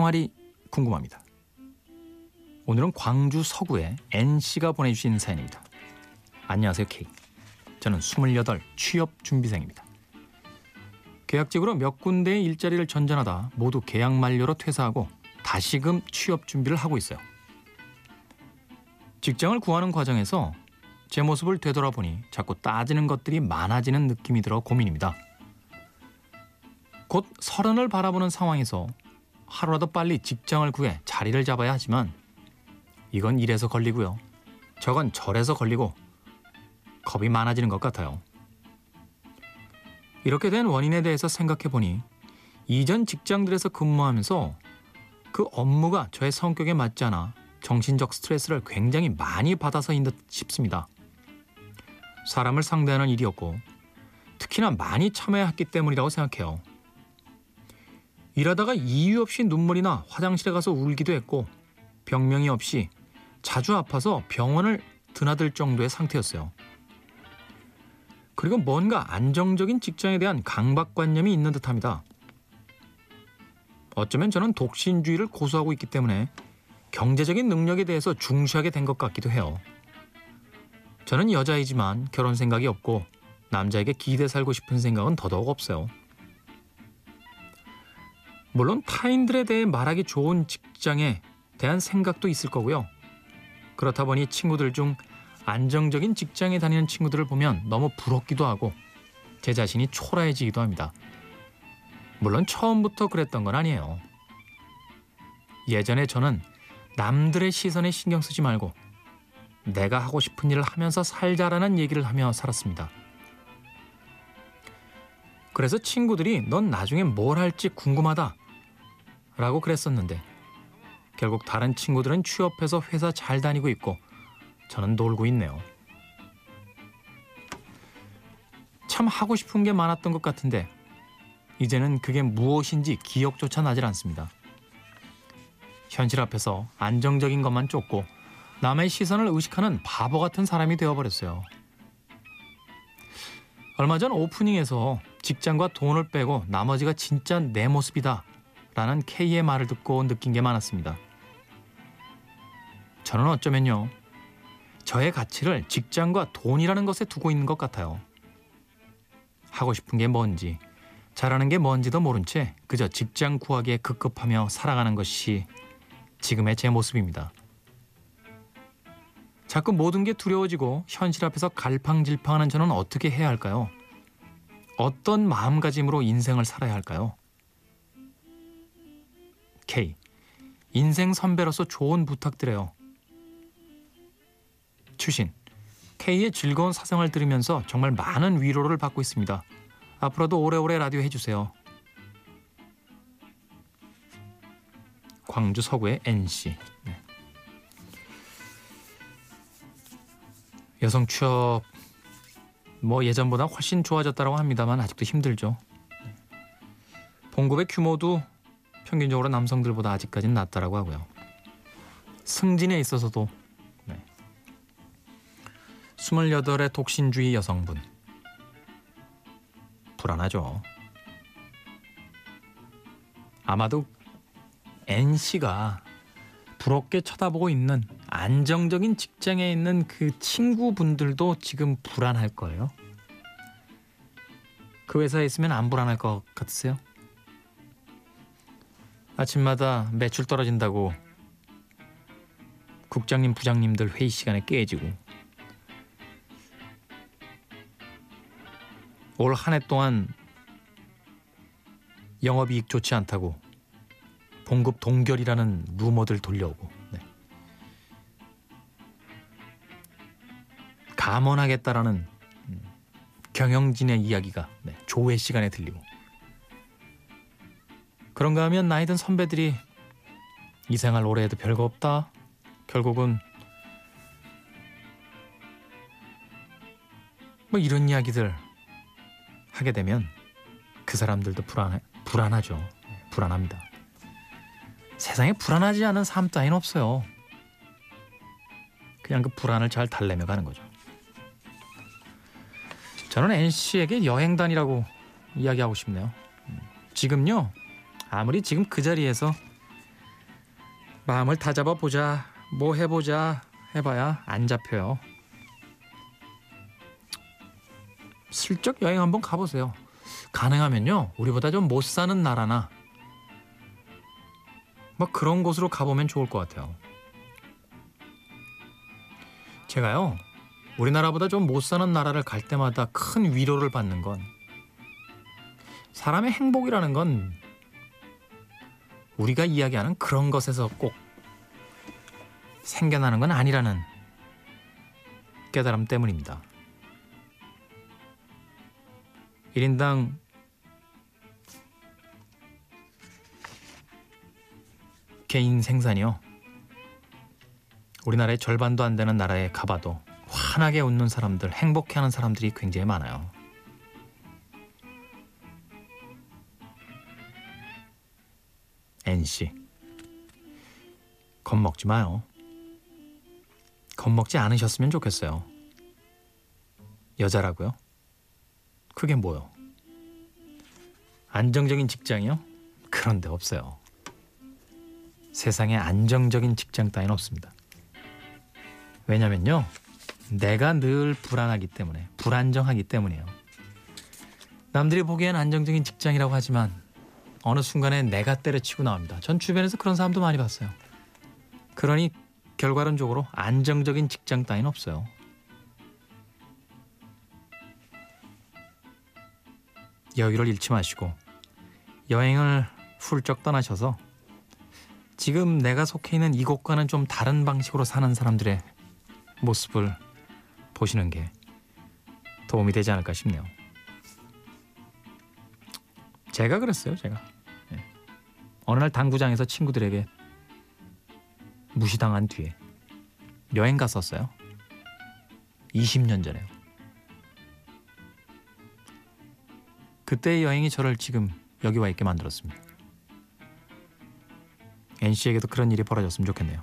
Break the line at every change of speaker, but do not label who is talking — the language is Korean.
사생활이 궁금합니다. 오늘은 광주 서구의 N씨가 보내주신 사연입니다. 안녕하세요, K. 저는 28 취업 준비생입니다. 계약직으로 몇 군데의 일자리를 전전하다 모두 계약 만료로 퇴사하고 다시금 취업 준비를 하고 있어요. 직장을 구하는 과정에서 제 모습을 되돌아보니 자꾸 따지는 것들이 많아지는 느낌이 들어 고민입니다. 곧 서른을 바라보는 상황에서 하루라도 빨리 직장을 구해 자리를 잡아야 하지만 이건 이래서 걸리고요. 저건 저래서 걸리고 겁이 많아지는 것 같아요. 이렇게 된 원인에 대해서 생각해 보니 이전 직장들에서 근무하면서 그 업무가 저의 성격에 맞지 않아 정신적 스트레스를 굉장히 많이 받아서인 듯 싶습니다. 사람을 상대하는 일이었고 특히나 많이 참여했기 때문이라고 생각해요. 일하다가 이유 없이 눈물이 나 화장실에 가서 울기도 했고 병명이 없이 자주 아파서 병원을 드나들 정도의 상태였어요. 그리고 뭔가 안정적인 직장에 대한 강박관념이 있는 듯합니다. 어쩌면 저는 독신주의를 고수하고 있기 때문에 경제적인 능력에 대해서 중시하게 된 것 같기도 해요. 저는 여자이지만 결혼 생각이 없고 남자에게 기대 살고 싶은 생각은 더더욱 없어요. 물론 타인들에 대해 말하기 좋은 직장에 대한 생각도 있을 거고요. 그렇다 보니 친구들 중 안정적인 직장에 다니는 친구들을 보면 너무 부럽기도 하고 제 자신이 초라해지기도 합니다. 물론 처음부터 그랬던 건 아니에요. 예전에 저는 남들의 시선에 신경 쓰지 말고 내가 하고 싶은 일을 하면서 살자라는 얘기를 하며 살았습니다. 그래서 친구들이 넌 나중에 뭘 할지 궁금하다 라고 그랬었는데 결국 다른 친구들은 취업해서 회사 잘 다니고 있고 저는 놀고 있네요. 참 하고 싶은 게 많았던 것 같은데 이제는 그게 무엇인지 기억조차 나질 않습니다. 현실 앞에서 안정적인 것만 쫓고 남의 시선을 의식하는 바보 같은 사람이 되어버렸어요. 얼마 전 오프닝에서 직장과 돈을 빼고 나머지가 진짜 내 모습이다 라는 K의 말을 듣고 느낀 게 많았습니다. 저는 어쩌면요. 저의 가치를 직장과 돈이라는 것에 두고 있는 것 같아요. 하고 싶은 게 뭔지, 잘하는 게 뭔지도 모른 채 그저 직장 구하기에 급급하며 살아가는 것이 지금의 제 모습입니다. 자꾸 모든 게 두려워지고 현실 앞에서 갈팡질팡하는 저는 어떻게 해야 할까요? 어떤 마음가짐으로 인생을 살아야 할까요? K. 인생 선배로서 좋은 부탁드려요. 추신. K의 즐거운 사생활 들으면서 정말 많은 위로를 받고 있습니다. 앞으로도 오래오래 라디오 해주세요. 광주 서구의 NC. 네. 여성 취업 뭐 예전보다 훨씬 좋아졌다고 합니다만 아직도 힘들죠. 봉급의 규모도 평균적으로 남성들보다 아직까지는 낮다라고 하고요. 승진에 있어서도 네. 28의 독신주의 여성분 불안하죠. 아마도 NC가 부럽게 쳐다보고 있는 안정적인 직장에 있는 그 친구분들도 지금 불안할 거예요. 그 회사에 있으면 안 불안할 것 같으세요? 아침마다 매출 떨어진다고 국장님, 부장님들 회의 시간에 깨지고 올 한 해 동안 영업이익 좋지 않다고 봉급 동결이라는 루머들 돌려오고 네. 감원하겠다라는 음, 경영진의 이야기가 네, 조회 시간에 들리고 그런가 하면 나이 든 선배들이 이 생활 오래 해도 별거 없다 결국은 뭐 이런 이야기들 하게 되면 그 사람들도 불안해 불안하죠 네, 불안합니다. 세상에 불안하지 않은 삶 따윈 없어요. 그냥 그 불안을 잘 달래며 가는 거죠. 저는 NC에게 여행 단이라고 이야기하고 싶네요. 지금요, 아무리 지금 그 자리에서 마음을 다잡아 보자. 뭐 해보자. 해봐야 안 잡혀요. 슬쩍 여행 한번 가보세요. 가능하면요. 우리보다 좀 못 사는 나라나 뭐 그런 곳으로 가보면 좋을 것 같아요. 제가요. 우리나라보다 좀 못 사는 나라를 갈 때마다 큰 위로를 받는 건 사람의 행복이라는 건 우리가 이야기하는 그런 것에서 꼭 생겨나는 건 아니라는 깨달음 때문입니다. 1인당 개인 생산이요. 우리나라의 절반도 안 되는 나라에 가봐도 환하게 웃는 사람들, 행복해하는 사람들이 굉장히 많아요. NC 겁먹지 마요. 겁먹지 않으셨으면 좋겠어요. 여자라고요? 그게 뭐요? 안정적인 직장이요? 그런데 없어요. 세상에 안정적인 직장 따윈 없습니다. 왜냐면요. 내가 늘 불안하기 때문에, 불안정하기 때문이에요. 남들이 보기엔 안정적인 직장이라고 하지만 어느 순간에 내가 때려치고 나옵니다. 전 주변에서 그런 사람도 많이 봤어요. 그러니 결과론적으로 안정적인 직장 따윈 없어요. 여유를 잃지 마시고 여행을 훌쩍 떠나셔서 지금 내가 속해 있는 이곳과는 좀 다른 방식으로 사는 사람들의 모습을 보시는 게 도움이 되지 않을까 싶네요. 제가 그랬어요, 제가. 네. 어느 날 당구장에서 친구들에게 무시당한 뒤에 여행 갔었어요. 20년 전에요. 그때의 여행이 저를 지금 여기 와 있게 만들었습니다. NC에게도 그런 일이 벌어졌으면 좋겠네요.